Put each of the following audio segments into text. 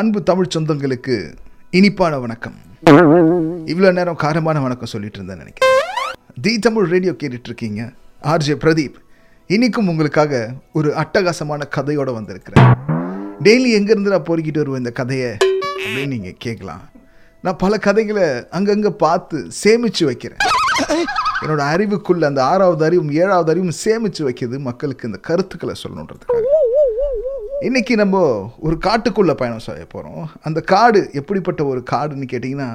அன்பு தமிழ் சொந்தங்களுக்கு இனிப்பான வணக்கம். இவ்வளோ நேரம் காரமான வணக்கம் சொல்லிட்டு இருந்தேன் நினைக்கிறேன். தி தமிழ் ரேடியோ கேட்டுட்டு இருக்கீங்க ஆர்ஜே பிரதீப். இன்றைக்கும் உங்களுக்காக ஒரு அட்டகாசமான கதையோட வந்திருக்கிறேன். டெய்லி எங்கேருந்து நான் பொறுக்கிட்டு வருவேன் இந்த கதையை அப்படின்னு நீங்கள் கேட்கலாம். நான் பல கதைகளை அங்கங்கே பார்த்து சேமித்து வைக்கிறேன். என்னோட அறிவுக்குள்ள அந்த ஆறாவது அறிவும் ஏழாவது அறிவும் சேமித்து வைக்கிறது மக்களுக்கு இந்த கருத்துக்களை சொல்லணுன்றதுக்காக. இன்னைக்கு நம்ம ஒரு காட்டுக்குள்ளே பயணம் செய்ய போகிறோம் அந்த காடு எப்படிப்பட்ட ஒரு காடுன்னு கேட்டிங்கன்னா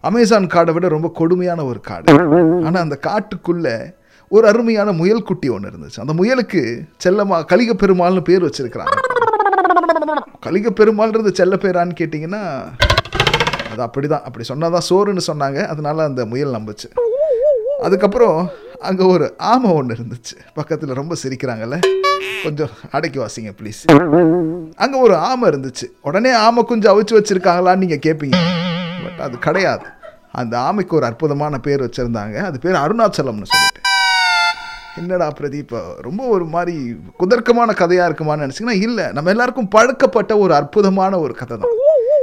அமேசான் காடை விட ரொம்ப கொடுமையான ஒரு காடு. ஆனால் அந்த காட்டுக்குள்ள ஒரு அருமையான முயல் குட்டி ஒன்று இருந்துச்சு. அந்த முயலுக்கு செல்லமா கலிக பெருமாள்னு பேர் வச்சிருக்கிறாங்க. கலிக பெருமாள்ன்றது செல்ல பேரான்னு கேட்டிங்கன்னா அது அப்படிதான். அப்படி சொன்னாதான் சோறுன்னு சொன்னாங்க. அதனால அந்த முயல் நம்புச்சு. அதுக்கப்புறம் அங்கே ஒரு ஆமை ஒன்று இருந்துச்சு. பக்கத்தில் ரொம்ப சிரிக்கிறாங்கல்ல. கொஞ்சம் அடக்கி வாசிங்க ப்ளீஸ் அங்கே ஒரு ஆமை இருந்துச்சு. உடனே ஆமை கொஞ்சம் அவிச்சு வச்சிருக்காங்களான்னு நீங்கள் கேட்பீங்க பட் அது கிடையாது. அந்த ஆமைக்கு ஒரு அற்புதமான பேர் வச்சுருந்தாங்க. அது பேர் அருணாச்சலம்னு சொல்லிட்டு. என்னடா பிரதீப் ரொம்ப ஒரு மாதிரி குதர்க்கமான கதையாக இருக்குமான்னு நினச்சிங்கன்னா இல்லை. நம்ம எல்லாருக்கும் பழக்கப்பட்ட ஒரு அற்புதமான ஒரு கதை தான்.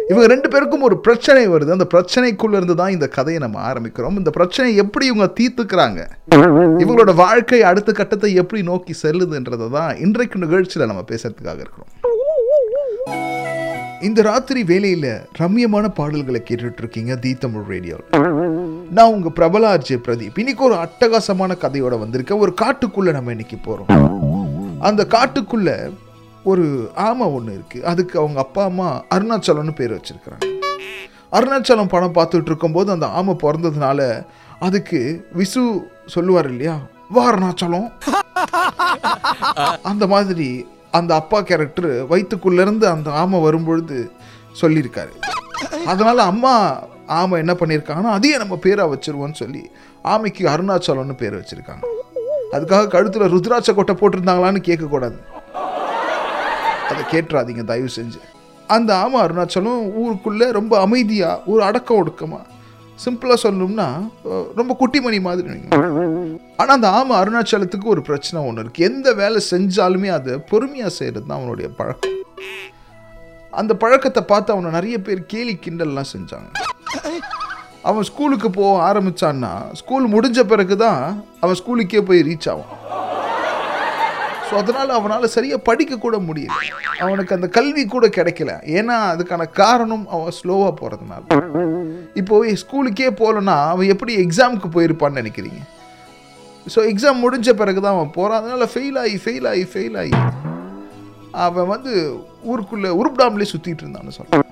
இவங்க ரெண்டு பேருக்கும் ஒரு பிரச்சனை வருது. அந்த பிரச்சனைக்குள்ள இருந்து தான் இந்த கதையை நம்ம ஆரம்பிக்கிறோம். இந்த பிரச்சனை எப்படி இவங்க தீர்த்துக்கிறாங்க? இவங்களோட வாழ்க்கை அடுத்த கட்டத்தை எப்படி நோக்கி செல்லுதுன்றதை தான் இன்றைக்கு நிகழ்ச்சியில் நம்ம பேசுறதுக்காக இருக்கிறோம். இந்த ராத்திரி வேலையில ரம்யமான பாடல்களை கேட்டுட்டு இருக்கீங்க தி தமிழ் ரேடியோ. நான் உங்க பிரபல ஆர்ஜே பிரதீப். இன்னைக்கு ஒரு அட்டகாசமான கதையோட வந்திருக்கேன். ஒரு காட்டுக்குள்ள நம்ம இன்னைக்கு போறோம். அந்த காட்டுக்குள்ள ஒரு ஆமை ஒன்று இருக்குது அதுக்கு அவங்க அப்பா அம்மா அருணாச்சலம்னு பேர் வச்சிருக்கிறாங்க. அருணாச்சலம் படம் பார்த்துட்டு இருக்கும்போது அந்த ஆமை பிறந்ததுனால அதுக்கு விசு சொல்லுவார் இல்லையா? வா அருணாச்சலம். அந்த மாதிரி அந்த அப்பா கேரக்டர் வயிற்றுக்குள்ளேருந்து அந்த ஆமை வரும்பொழுது சொல்லியிருக்காரு. அதனால் அம்மா ஆமை என்ன பண்ணியிருக்காங்கன்னா அதையே நம்ம பேராக வச்சுருவோம்னு சொல்லி ஆமைக்கு அருணாச்சலம்னு பேர் வச்சுருக்காங்க. அதுக்காக கழுத்தில் ருத்ராட்ச கொட்டை போட்டிருந்தாங்களான்னு கேட்கக்கூடாது. அதை கேட்டுறாதீங்க தயவு செஞ்சு. அந்த ஆமை அருணாச்சலம் ஊருக்குள்ளே ரொம்ப அமைதியாக ஒரு அடக்க ஒடுக்கமாக சிம்பிளாக சொல்லணும்னா ரொம்ப குட்டிமணி மாதிரி ஆனால் அந்த ஆமை அருணாச்சலத்துக்கு ஒரு பிரச்சனை ஒன்று இருக்குது எந்த வேலை செஞ்சாலுமே அதை பொறுமையாக செய்கிறது தான் அவனுடைய பழக்கம். அந்த பழக்கத்தை பார்த்து அவனை நிறைய பேர் கேலி கிண்டல்லாம் செஞ்சாங்க. அவன் ஸ்கூலுக்கு போக ஆரம்பிச்சான்னா ஸ்கூல் முடிஞ்ச பிறகு தான் அவன் ஸ்கூலுக்கே போய் ரீச் ஆவான். ஸோ அதனால் அவனால் சரியாக படிக்க கூட முடியல. அவனுக்கு அந்த கல்வி கூட கிடைக்கல. ஏன்னா அதுக்கான காரணம் அவன் ஸ்லோவாக போகிறதுனால இப்போ ஸ்கூலுக்கே போகலன்னா அவன் எப்படி எக்ஸாமுக்கு போயிருப்பான்னு நினைக்கிறீங்க? ஸோ எக்ஸாம் முடிஞ்ச பிறகு தான் அவன் போகிறான் அதனால் ஃபெயில் ஆகி ஃபெயில் ஆகி ஃபெயில் ஆகி அவன் வந்து ஊருக்குள்ளே உருப்பிடாமலே சுற்றிட்டு இருந்தான்னு சொல்கிறான்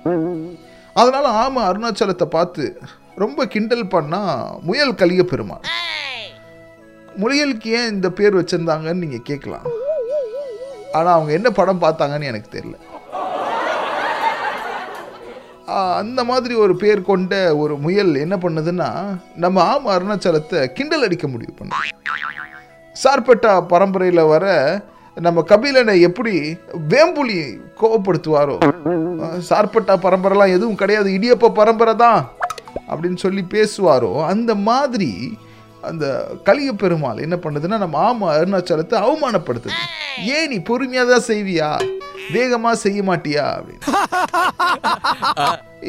அதனால் ஆமை அருணாச்சலத்தை பார்த்து ரொம்ப கிண்டல் பண்ணால் முயல் கலிய பெருமாள் முயலுக்கு ஏன் இந்த பேர் வச்சுருந்தாங்கன்னு நீங்கள் கேட்கலாம். ஆனால் அவங்க என்ன படம் பார்த்தாங்கன்னு எனக்கு தெரியல. அந்த மாதிரி ஒரு பேர் கொண்ட ஒரு முயல் என்ன பண்ணுதுன்னா நம்ம ஆம் அருணாச்சலத்தை கிண்டல் அடிக்க முடிவு பண்ணு சார்பட்டா பரம்பரையில் வர நம்ம கபிலனை எப்படி வேம்புலி கோவப்படுத்துவாரோ? சார்பட்டா பரம்பரைலாம் எதுவும் கிடையாது இடியப்ப பரம்பரை தான் அப்படின்னு சொல்லி பேசுவாரோ? அந்த மாதிரி அந்த கலிய பெருமாள் என்ன பண்ணுதுன்னா நம்ம ஆமா அருணாச்சலத்தை அவமானப்படுத்துது. ஏன் நீ பொறுமையாக தான் செய்வியா? வேகமாக செய்ய மாட்டியா? அப்படின்னு.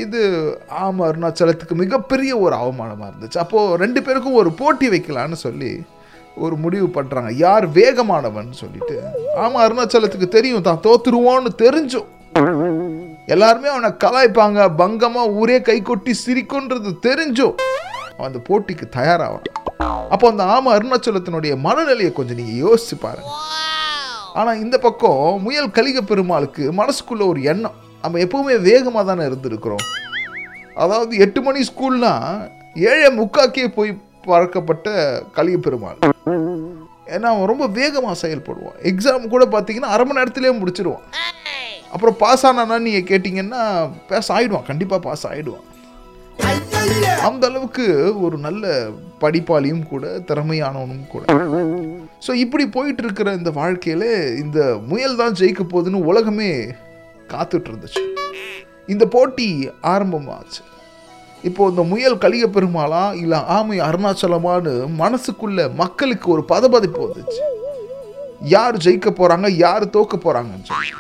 இது ஆமா அருணாச்சலத்துக்கு மிகப்பெரிய ஒரு அவமானமாக இருந்துச்சு. அப்போது ரெண்டு பேருக்கும் ஒரு போட்டி வைக்கலான்னு சொல்லி ஒரு முடிவு பண்ணுறாங்க யார் வேகமானவன் சொல்லிட்டு. ஆமா அருணாச்சலத்துக்கு தெரியும் தான் தோத்துருவோன்னு தெரிஞ்சும். எல்லாருமே அவனை கலாய்ப்பாங்க. பங்கமா ஊரே கை கொட்டி சிரிக்குன்றது தெரிஞ்சும். அவன் அந்த போட்டிக்கு தயாராகிறான் அப்போ அந்த ஆமை அருணாச்சலத்தினுடைய மனநிலையை கொஞ்சம் நீங்கள் யோசிச்சு பாருங்க. ஆனால் இந்த பக்கம் முயல் கலிக பெருமாளுக்கு மனசுக்குள்ள ஒரு எண்ணம். நம்ம எப்பவுமே வேகமாக தானே இருந்திருக்கிறோம். அதாவது எட்டு மணி ஸ்கூல்னா ஏழை முக்காக்கே போய் பழக்கப்பட்ட கலிக பெருமாள். ஏன்னா அவன் ரொம்ப வேகமாக செயல்படுவான். எக்ஸாம் கூட பார்த்தீங்கன்னா அரை மணி நேரத்திலே முடிச்சிருவான். அப்புறம் பாஸ் ஆனானா நீங்கள் கேட்டிங்கன்னா பாஸ் ஆகிடுவான் கண்டிப்பாக பாஸ் ஆகிடுவான் அந்த அளவுக்கு ஒரு நல்ல படிப்பாளியும் கூட திறமையானவனும் கூட. ஸோ இப்படி போயிட்டு இருக்கிற இந்த வாழ்க்கையில் இந்த முயல் தான் ஜெயிக்க போகுதுன்னு உலகமே காத்துட்டு இருந்துச்சு இந்த போட்டி ஆரம்பமாச்சு. இப்போ இந்த முயல் கலிக பெருமாளா இல்லை ஆமை அருணாச்சலமானு மனசுக்குள்ள மக்களுக்கு ஒரு பதபதிப்பு வந்துச்சு. யார் ஜெயிக்க போறாங்க யார் தோக்க போறாங்கன்னு சொல்லி.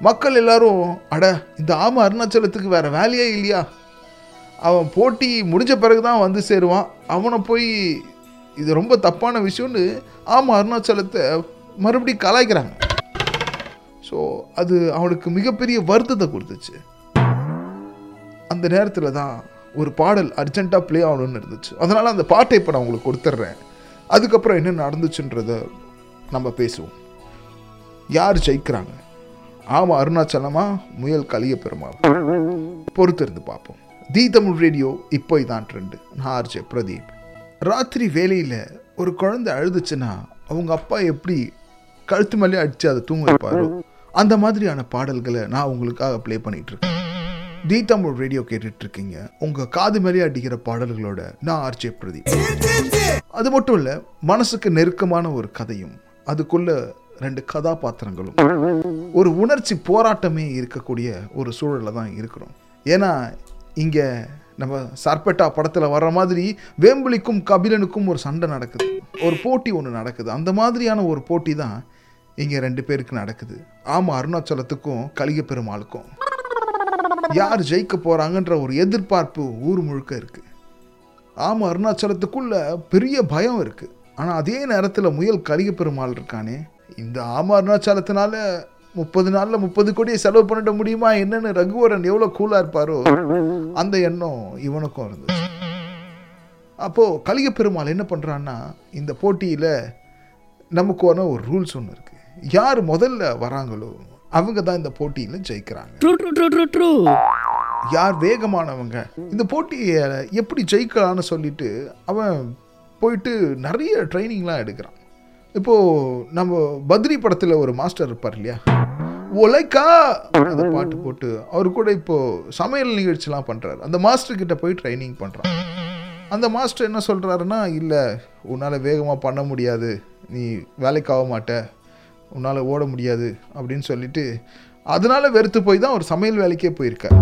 மக்கள் எல்லாரும் அட இந்த ஆமை அருணாச்சலத்துக்கு வேற வேலையே இல்லையா? அவன் போட்டி முடிஞ்ச பிறகு தான் வந்து சேருவான். அவனை போய் இது ரொம்ப தப்பான விஷயம்னு ஆமாம் அருணாச்சலத்தை மறுபடியும் கலாய்க்கிறாங்க. ஸோ அது அவனுக்கு மிகப்பெரிய வருத்தத்தை கொடுத்துச்சு. அந்த நேரத்தில் தான் ஒரு பாடல் அர்ஜெண்ட்டாக ப்ளே ஆகணும்னு இருந்துச்சு. அதனால் அந்த பாட்டை இப்போ நான் உங்களுக்கு கொடுத்துட்றேன். அதுக்கப்புறம் என்ன நடந்துச்சுன்றத நம்ம பேசுவோம். யார் ஜெயிக்கிறாங்க? ஆமாம் அருணாச்சலமா? முயல் கலிய பெருமாள் பொறுத்திருந்து பார்ப்போம். தி தமிழ் ரேடியோ இப்போ இதான் ட்ரெண்டு நான் ஆர்ஜே பிரதீப். ராத்திரி வேலையில் ஒரு குழந்தை அழுதுச்சுன்னா அவங்க அப்பா எப்படி கழுத்து மேலே அடித்து அதை தூங்க வைப்பாரோ அந்த மாதிரியான பாடல்களை நான் உங்களுக்காக ப்ளே பண்ணிட்டு இருக்கேன் தி தமிழ் ரேடியோ கேட்டுட்டு இருக்கீங்க உங்க காது மேலே அடிக்கிற பாடல்களோட நான் ஆர்ஜே பிரதீப். அது மட்டும் இல்ல மனசுக்கு நெருக்கமான ஒரு கதையும் அதுக்குள்ள ரெண்டு கதாபாத்திரங்களும். ஒரு உணர்ச்சி போராட்டமே இருக்கக்கூடிய ஒரு சூழலில் தான் இருக்கிறோம். ஏன்னா இங்கே நம்ம சர்பெட்டா படத்தில் வர்ற மாதிரி வேம்புலிக்கும் கபிலனுக்கும் ஒரு சண்டை நடக்குது. ஒரு போட்டி ஒன்று நடக்குது. அந்த மாதிரியான ஒரு போட்டி தான் இங்கே ரெண்டு பேருக்கு நடக்குது. ஆமாம் அருணாச்சலத்துக்கும் கலிக பெருமாளுக்கும். யார் ஜெயிக்க போகிறாங்கன்ற ஒரு எதிர்பார்ப்பு ஊர் முழுக்க இருக்குது ஆமாம் அருணாச்சலத்துக்குள்ள பெரிய பயம் இருக்குது ஆனால் அதே நேரத்தில் முயல் கலிக பெருமாள் இருக்கானே. இந்த ஆமா அருணாச்சலத்தினால முப்பது நாளில் முப்பது கோடியை செலவு பண்ணிட முடியுமா? என்னன்னு ரகுவரன் எவ்வளோ கூலாக இருப்பாரோ அந்த எண்ணம் இவனுக்கும் இருந்துச்சு. அப்போது கலிக பெருமாள் என்ன பண்ணுறான்னா இந்த போட்டியில் நமக்கான ஒரு ரூல்ஸ் ஒன்று இருக்குது யார் முதல்ல வராங்களோ அவங்க தான் இந்த போட்டியில் ஜெயிக்கிறாங்க. யார் வேகமானவங்க இந்த போட்டியை எப்படி ஜெயிக்கலான்னு சொல்லிட்டு அவன் போயிட்டு நிறைய ட்ரைனிங்லாம் எடுக்கிறான். இப்போது நம்ம பத்ரி படத்தில் ஒரு மாஸ்டர் இருப்பார் இல்லையா? ஒலைக்கா அந்த பாட்டு போட்டு அவர் கூட இப்போது சமையல் நிகழ்ச்சிலாம் பண்ணுறாரு அந்த மாஸ்டர்கிட்ட போய் ட்ரைனிங் பண்ணுறான் அந்த மாஸ்டர் என்ன சொல்கிறாருன்னா இல்லை உன்னால் வேகமாக பண்ண முடியாது. நீ வேலைக்கு ஆக மாட்ட. உன்னால் ஓட முடியாது. அப்படின்னு சொல்லிட்டு அதனால வெறுத்து போய் தான் அவர் சமையல் வேலைக்கே போயிருக்கார்.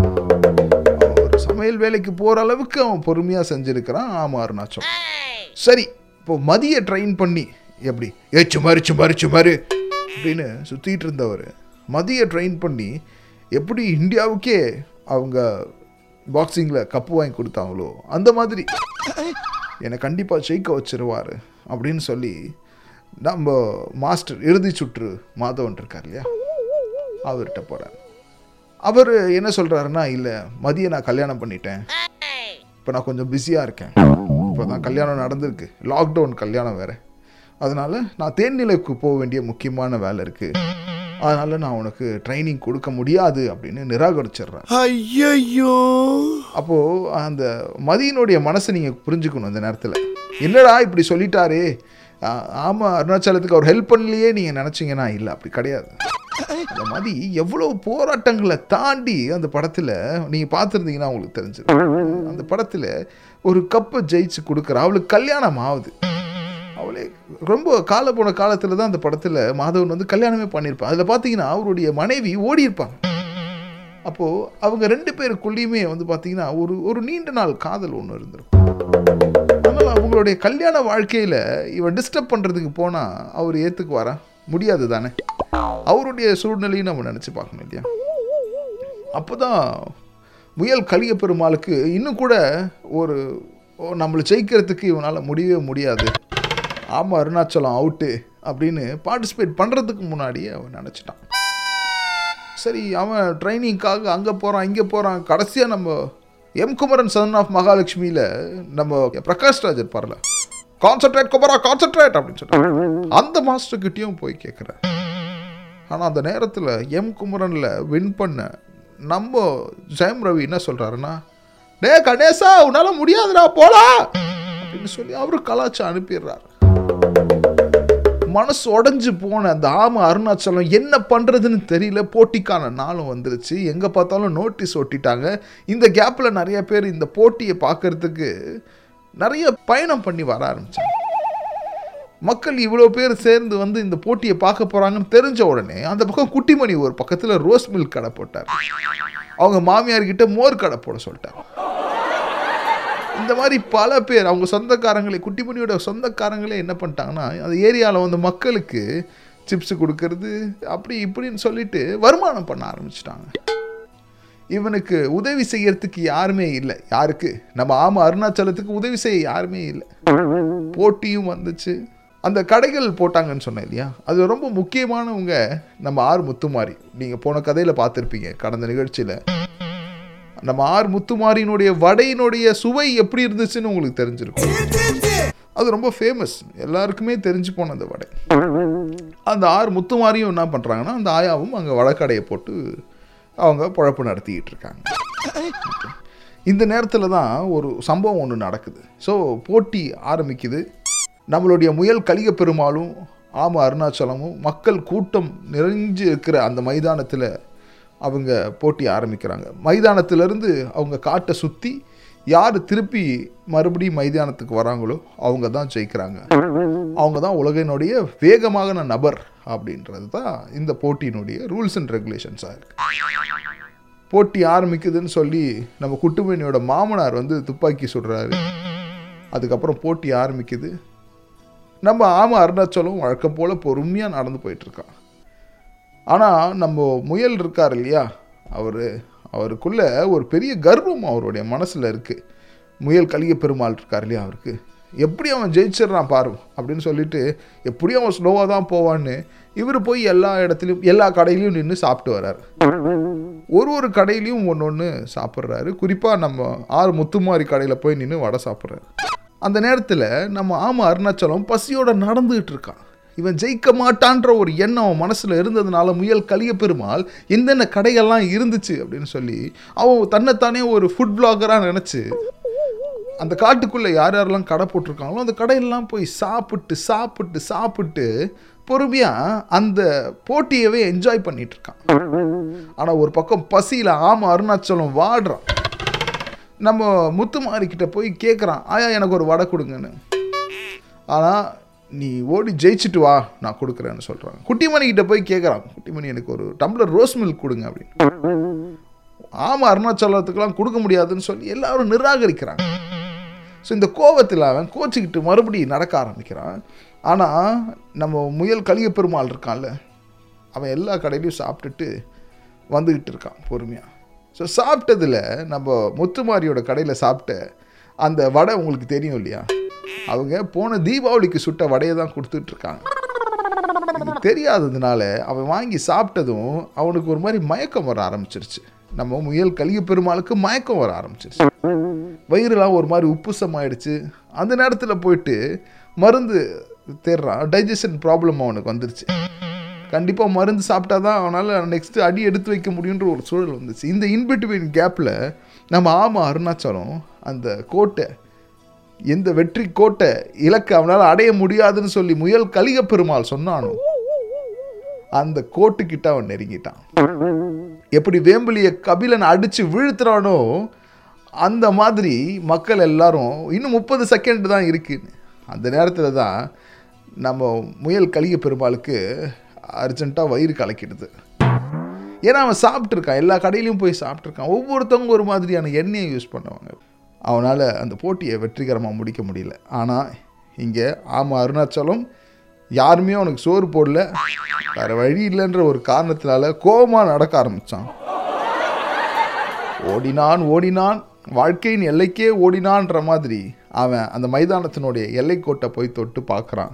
ஒரு சமையல் வேலைக்கு போகிற அளவுக்கு அவன் பொறுமையாக செஞ்சுருக்கிறான். ஆமாம் அருணாச்சல் சரி இப்போ மதியை ட்ரெயின் பண்ணி எப்படி? ஏச்சு மறுச்சு மறுச்சு மறு அப்படின்னு சுற்றிட்டு இருந்தவர் மதிய ட்ரெயின் பண்ணி எப்படி இந்தியாவுக்கே அவங்க பாக்ஸிங்கில் கப்பு வாங்கி கொடுத்தாங்களோ அந்த மாதிரி. என்னை கண்டிப்பாக ஜெயிக்க வச்சிருவார் அப்படின்னு சொல்லி நம்ம மாஸ்டர் இறுதி சுற்று மாதவன் இருக்கார் இல்லையா? அவர்கிட்ட போகிறேன் அவர் என்ன சொல்கிறாருன்னா இல்லை மதியம் நான் கல்யாணம் பண்ணிட்டேன். இப்போ நான் கொஞ்சம் பிஸியாக இருக்கேன். இப்போ தான் கல்யாணம் நடந்திருக்கு. லாக்டவுன் கல்யாணம் வேறு. அதனால் நான் தேன்நிலைக்கு போக வேண்டிய முக்கியமான வேலை இருக்குது அதனால் நான் உனக்கு ட்ரைனிங் கொடுக்க முடியாது அப்படின்னு நிராகரிச்சிடுறேன். ஐயோ அப்போது அந்த மதியினுடைய மனசை நீங்கள் புரிஞ்சுக்கணும் இந்த நேரத்தில். என்னடா இப்படி சொல்லிட்டாரே? ஆ- ஆமா அருணாச்சலத்துக்கு அவர் ஹெல்ப் பண்ணலையே நீங்கள் நினச்சிங்கன்னா இல்லை அப்படி கிடையாது. அந்த மதி எவ்வளோ போராட்டங்களை தாண்டி அந்த படத்தில் நீங்கள் பார்த்துருந்தீங்கன்னா உங்களுக்கு தெரிஞ்சிடும். அந்த படத்தில் ஒரு கப்பை ஜெயிச்சு கொடுக்குற அவளுக்கு கல்யாணம் ஆகுது. அவளே ரொம்ப கால போன காலத்தில் தான் அந்த படத்தில் மாதவன் வந்து கல்யாணமே பண்ணியிருப்பான். அதில் பார்த்தீங்கன்னா அவருடைய மனைவி ஓடி இருப்பாங்க அப்போது அவங்க ரெண்டு பேருக்குள்ளேயுமே வந்து பார்த்தீங்கன்னா ஒரு ஒரு நீண்ட நாள் காதல் ஒன்று இருந்திருக்கும். அதனால் அவங்களுடைய கல்யாண வாழ்க்கையில் இவன் டிஸ்டர்ப் பண்ணுறதுக்கு போனால் அவர் ஏற்றுக்குவாரா முடியாது தானே. அவருடைய சூழ்நிலையும் நம்ம நினச்சி பார்க்கணும் இல்லையா? அப்போ தான் முயல் கலிய பெருமாளுக்கு இன்னும் கூட ஒரு ஓ, நம்மளை ஜெயிக்கிறதுக்கு இவனால் முடியவே முடியாது. ஆமாம் அருணாச்சலம் அவுட்டு அப்படின்னு பார்ட்டிசிபேட் பண்ணுறதுக்கு முன்னாடியே அவன் நினச்சிட்டான். சரி அவன் ட்ரைனிங்காக அங்கே போகிறான் இங்கே போகிறான் கடைசியாக நம்ம எம் குமரன் சன் ஆஃப் மகாலட்சுமியில் நம்ம பிரகாஷ் ராஜ் இருப்பார்ல. கான்சென்ட்ரேட் குமரா கான்சென்ட்ரேட் அப்படின்னு சொல்லிட்டு. அந்த மாஸ்டர்கிட்டையும் போய் கேட்குறேன் ஆனால் அந்த நேரத்தில் எம் குமரனில் வின் பண்ண நம்ம ஜெயம் ரவி என்ன சொல்கிறாருன்னா டே கணேசா உன்னால் முடியாதுடா போலாம் அப்படின்னு சொல்லி அவரு கலாச்சாரம் அனுப்பிடுறாரு. மனசு உடஞ்சி போன அந்த ஆம அருணாச்சலம் என்ன பண்ணுறதுன்னு தெரியல. போட்டிக்கான நாளும் வந்துருச்சு. எங்கே பார்த்தாலும் நோட்டீஸ் ஒட்டிட்டாங்க. இந்த கேப்பில் நிறைய பேர் இந்த போட்டியை பார்க்கறதுக்கு நிறைய பயணம் பண்ணி வர ஆரம்பித்தாங்க மக்கள் இவ்வளோ பேர் சேர்ந்து வந்து இந்த போட்டியை பார்க்க போகிறாங்கன்னு தெரிஞ்ச உடனே அந்த பக்கம் குட்டிமணி ஒரு பக்கத்தில் ரோஸ் மில்க் கடை போட்டார். அவங்க மாமியார்கிட்ட மோர் கடை போட சொல்லிட்டார் இந்த மாதிரி பல பேர் அவங்க சொந்தக்காரங்களே குட்டிமணியோட சொந்தக்காரங்களே என்ன பண்ணிட்டாங்கன்னா அந்த ஏரியாவில் வந்து மக்களுக்கு சிப்ஸ் கொடுக்கறது அப்படி இப்படின்னு சொல்லிட்டு வருமானம் பண்ண ஆரம்பிச்சிட்டாங்க. இவனுக்கு உதவி செய்யறதுக்கு யாருமே இல்லை. யாருக்கு? நம்ம ஆமாம் அருணாச்சலத்துக்கு உதவி செய்ய யாருமே இல்லை. போட்டியும் வந்துச்சு. அந்த கடைகள் போட்டாங்கன்னு சொன்னேன் இல்லையா? அது ரொம்ப முக்கியமானவங்க நம்ம ஆர் முத்துமாரி. நீங்கள் போன கதையில் பார்த்துருப்பீங்க கடந்த நிகழ்ச்சியில். நம்ம ஆர் முத்துமாரியினுடைய வடையினுடைய சுவை எப்படி இருந்துச்சுன்னு உங்களுக்கு தெரிஞ்சிருக்கும். அது ரொம்ப ஃபேமஸ் எல்லாருக்குமே தெரிஞ்சு போன அந்த வடை. அந்த ஆர் முத்துமாரியும் என்ன பண்ணுறாங்கன்னா அந்த ஆயாவும் அங்கே வடக்கடையை போட்டு அவங்க பொழப்பு நடத்திக்கிட்டு இருக்காங்க. இந்த நேரத்தில் தான் ஒரு சம்பவம் ஒன்று நடக்குது. ஸோ போட்டி ஆரம்பிக்குது. நம்மளுடைய முயல் கலிக பெருமாளும் ஆம அருணாச்சலமும் மக்கள் கூட்டம் நிறைஞ்சு இருக்கிற அந்த மைதானத்தில் அவங்க போட்டி ஆரம்பிக்கிறாங்க. மைதானத்திலேருந்து அவங்க காட்டை சுற்றி யார் திருப்பி மறுபடியும் மைதானத்துக்கு வராங்களோ அவங்க தான் ஜெயிக்கிறாங்க. அவங்க தான் உலகினுடைய வேகமான நபர் அப்படின்றது தான் இந்த போட்டியினுடைய ரூல்ஸ் அண்ட் ரெகுலேஷன்ஸாக இருக்குது போட்டி ஆரம்பிக்குதுன்னு சொல்லி நம்ம குட்டுமணியோட மாமனார் வந்து துப்பாக்கி சுடுறாரு. அதுக்கப்புறம் போட்டி ஆரம்பிக்குது. நம்ம ஆம அருணாச்சலம் வழக்கம் போல் பொறுமையாக நடந்து போயிட்டுருக்கான் ஆனால் நம்ம முயல் இருக்கார் இல்லையா? அவர் அவருக்குள்ளே ஒரு பெரிய கர்வம் அவருடைய மனசில் இருக்குது முயல் கலிய பெருமாள் இருக்கார் இல்லையா அவருக்கு? எப்படி அவன் ஜெயிச்சிடுறான் பாரு அப்படின்னு சொல்லிட்டு எப்படியும் அவன் ஸ்லோவாக தான் போவான்னு இவர் போய் எல்லா இடத்துலையும் எல்லா கடையிலையும் நின்று சாப்பிட்டு வர்றாரு. ஒரு ஒரு கடையிலையும் ஒன்று ஒன்று சாப்பிட்றாரு. குறிப்பாக நம்ம ஆறு முத்துமாரி கடையில் போய் நின்று வடை சாப்பிட்றாரு. அந்த நேரத்தில் நம்ம ஆமாம் அருணாச்சலம் பசியோட நடந்துகிட்டு இருக்கான். இவன் ஜெயிக்க மாட்டான்ற ஒரு எண்ணம் அவன் மனசில் இருந்ததுனால முயல் கலிய பெருமாள் என்னென்ன கடைகள்லாம் இருந்துச்சு? அப்படின்னு சொல்லி அவன் தன்னைத்தானே ஒரு ஃபுட் பிளாகராக நினச்சி அந்த காட்டுக்குள்ளே யார் யாரெல்லாம் கடை போட்டிருக்காங்களோ அந்த கடையெல்லாம் போய் சாப்பிட்டு சாப்பிட்டு சாப்பிட்டு பொறுமையாக அந்த போட்டியவே என்ஜாய் பண்ணிட்டு இருக்கான். ஆனால் ஒரு பக்கம் பசியில் ஆமாம் அருணாச்சலம் வாடுறான். நம்ம முத்துமாரிக்கிட்ட போய் கேட்குறான் ஆயா எனக்கு ஒரு வடை கொடுங்கன்னு. ஆனால் நீ ஓடி ஜெயிச்சுட்டு வா நான் கொடுக்குறேன்னு சொல்கிறாங்க குட்டிமணிக்கிட்ட போய் கேட்குறான் குட்டிமணி எனக்கு ஒரு டம்ளர் ரோஸ் மில்க் கொடுங்க அப்படின்னு. ஆமாம் அருணாச்சலத்துக்கெல்லாம் கொடுக்க முடியாதுன்னு சொல்லி எல்லாரும் நிராகரிக்கிறாங்க. ஸோ இந்த கோவத்தில் அவன் கோச்சிக்கிட்டு மறுபடியும் நடக்க ஆரம்பிக்கிறான். ஆனால் நம்ம முயல் கலிய பெருமாள் இருக்கான்ல அவன் எல்லா கடையிலையும் சாப்பிட்டுட்டு வந்துக்கிட்டு இருக்கான் பொறுமையாக ஸோ சாப்பிட்டதில் நம்ம முத்துமாரியோட கடையில் சாப்பிட்ட அந்த வடை உங்களுக்கு தெரியும் இல்லையா? அவங்க போன தீபாவளிக்கு சுட்ட வடையை தான் கொடுத்துட்ருக்காங்க. தெரியாததுனால அவன் வாங்கி சாப்பிட்டதும் அவனுக்கு ஒரு மாதிரி மயக்கம் வர ஆரம்பிச்சிருச்சு. நம்ம முயல் கலிய பெருமாளுக்கு மயக்கம் வர ஆரம்பிச்சிருச்சு. வயிறுலாம் ஒரு மாதிரி உப்புசம் ஆயிடுச்சு அந்த நேரத்தில் போயிட்டு மருந்து தேடுறான். டைஜஷன் ப்ராப்ளம் அவனுக்கு வந்துருச்சு. கண்டிப்பாக மருந்து சாப்பிட்டா தான் அவனால் நெக்ஸ்ட்டு அடி எடுத்து வைக்க முடியுன்ற ஒரு சூழல் வந்துச்சு. இந்த இன்பிட்வீன் கேப்பில் நம்ம ஆமாம் அருணாச்சலம் அந்த கோட்டை இந்த வெற்றி கோட்டை இலக்கை அவனால் அடைய முடியாதுன்னு சொல்லி முயல் கலிக பெருமாள் சொன்னானோ? அந்த கோட்டுக்கிட்ட அவன் நெருங்கிட்டான். எப்படி வேம்பலிய கபிலன் அடித்து வீழ்த்துறானோ அந்த மாதிரி மக்கள் எல்லாரும் இன்னும் முப்பது செகண்ட் தான் இருக்குன்னு. அந்த நேரத்தில் தான் நம்ம முயல் கலிக பெருமாளுக்கு அர்ஜென்ட்டாக வயிறு கலக்கிடுது. ஏன்னா அவன் சாப்பிட்ருக்கான் எல்லா கடையிலையும் போய் சாப்பிட்ருக்கான் ஒவ்வொருத்தவங்க ஒரு மாதிரியான எண்ணெயை யூஸ் பண்ணுவாங்க. அவனால் அந்த போட்டியை வெற்றிகரமாக முடிக்க முடியல. ஆனால் இங்கே ஆமாம் அருணாச்சலம் யாருமே அவனுக்கு சோறு போடல. வேறு வழி இல்லைன்ற ஒரு காரணத்தினால கோபமாக நடக்க ஆரம்பித்தான் ஓடினான் ஓடினான். வாழ்க்கையின் எல்லைக்கே ஓடினான்ற மாதிரி அவன் அந்த மைதானத்தினுடைய எல்லைக்கோட்டை போய் தொட்டு பார்க்குறான்.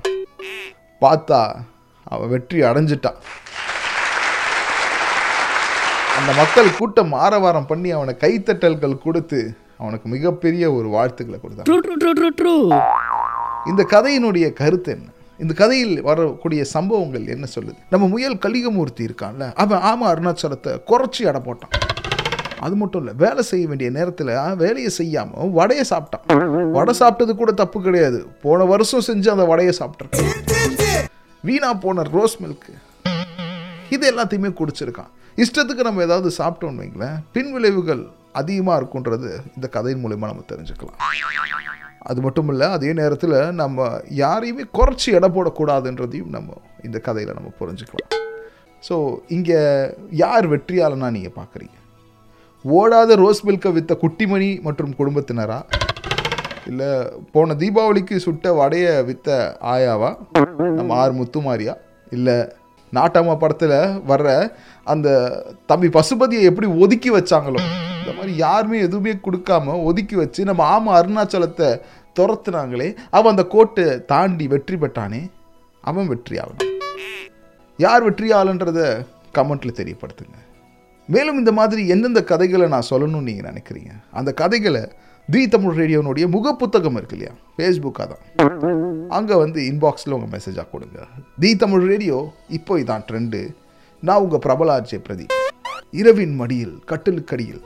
பார்த்தா அவன் வெற்றி அடைஞ்சிட்டான். அந்த மக்கள் கூட்டம் ஆரவாரம் பண்ணி அவனை கைத்தட்டல்கள் கொடுத்து அவனுக்கு மிகப்பெரிய ஒரு வாழ்த்துக்களை ட்ரூ இந்த கதையினுடைய கருத்து என்ன? இந்த கதையில் வரக்கூடிய சம்பவங்கள் என்ன சொல்லுது? நம்ம முயல் கலிகமூர்த்தி இருக்கான்ல அவன் ஆமா அருணாச்சலத்தை குறைச்சி அடை போட்டான். அது மட்டும் இல்லை வேலை செய்ய வேண்டிய நேரத்தில் வேலையை செய்யாமல் வடையை சாப்பிட்டான். வடை சாப்பிட்டது கூட தப்பு கிடையாது. போன வருஷம் செஞ்சு அந்த வடையை சாப்பிட்ருக்கான் வீணா போன ரோஸ் மில்க்கு இது எல்லாத்தையுமே குடிச்சிருக்கான். இஷ்டத்துக்கு நம்ம ஏதாவது சாப்பிட்டோம்னு வைங்களேன் பின் விளைவுகள் அதிகமாக இருக்குன்றது இந்த கதையின் மூலயமா நம்ம தெரிஞ்சுக்கலாம். அது மட்டும் இல்லை அதே நேரத்தில் நம்ம யாரையுமே குறைச்சி எடை போடக்கூடாதுன்றதையும் நம்ம இந்த கதையில் நம்ம புரிஞ்சுக்கலாம். ஸோ இங்கே யார் வெற்றியாளனா நீங்கள் பார்க்குறீங்க ஓடாத ரோஸ் மில்கை வித்த குட்டிமணி மற்றும் குடும்பத்தினரா? இல்லை போன தீபாவளிக்கு சுட்ட வடைய வித்த ஆயாவா? நம்ம ஆறு முத்துமாரியா இல்லை நாட்டாமா படத்தில் வர்ற அந்த தம்பி பசுபதியை எப்படி ஒதுக்கி வச்சாங்களோ இந்த மாதிரி யாருமே எதுவுமே கொடுக்காம ஒதுக்கி வச்சு நம்ம ஆமாம் அருணாச்சலத்தை துரத்துனாங்களே அவன் அந்த கோட்டை தாண்டி வெற்றி பெற்றானே அவன் வெற்றி ஆகணும் யார் வெற்றியாளன்றத கமெண்ட்டில் தெரியப்படுத்துங்க. மேலும் இந்த மாதிரி எந்தெந்த கதைகளை நான் சொல்லணும்னு நீங்கள் நினைக்கிறீங்க? அந்த கதைகளை தி தமிழ் ரேடியோனுடைய முக புத்தகம் இருக்கு இல்லையா? ஃபேஸ்புக்காக தான் அங்கே வந்து இன்பாக்ஸில் உங்கள் மெசேஜாக கொடுங்க. தி தமிழ் ரேடியோ இப்போ இதான் ட்ரெண்டு நான் உங்கள் பிரபலார்ஜே பிரதீப் இரவின் மடியில் கட்டிலுக்கடியில்.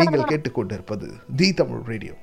நீங்கள் கேட்டுக்கொண்டிருப்பது தி தமிழ் ரேடியோ.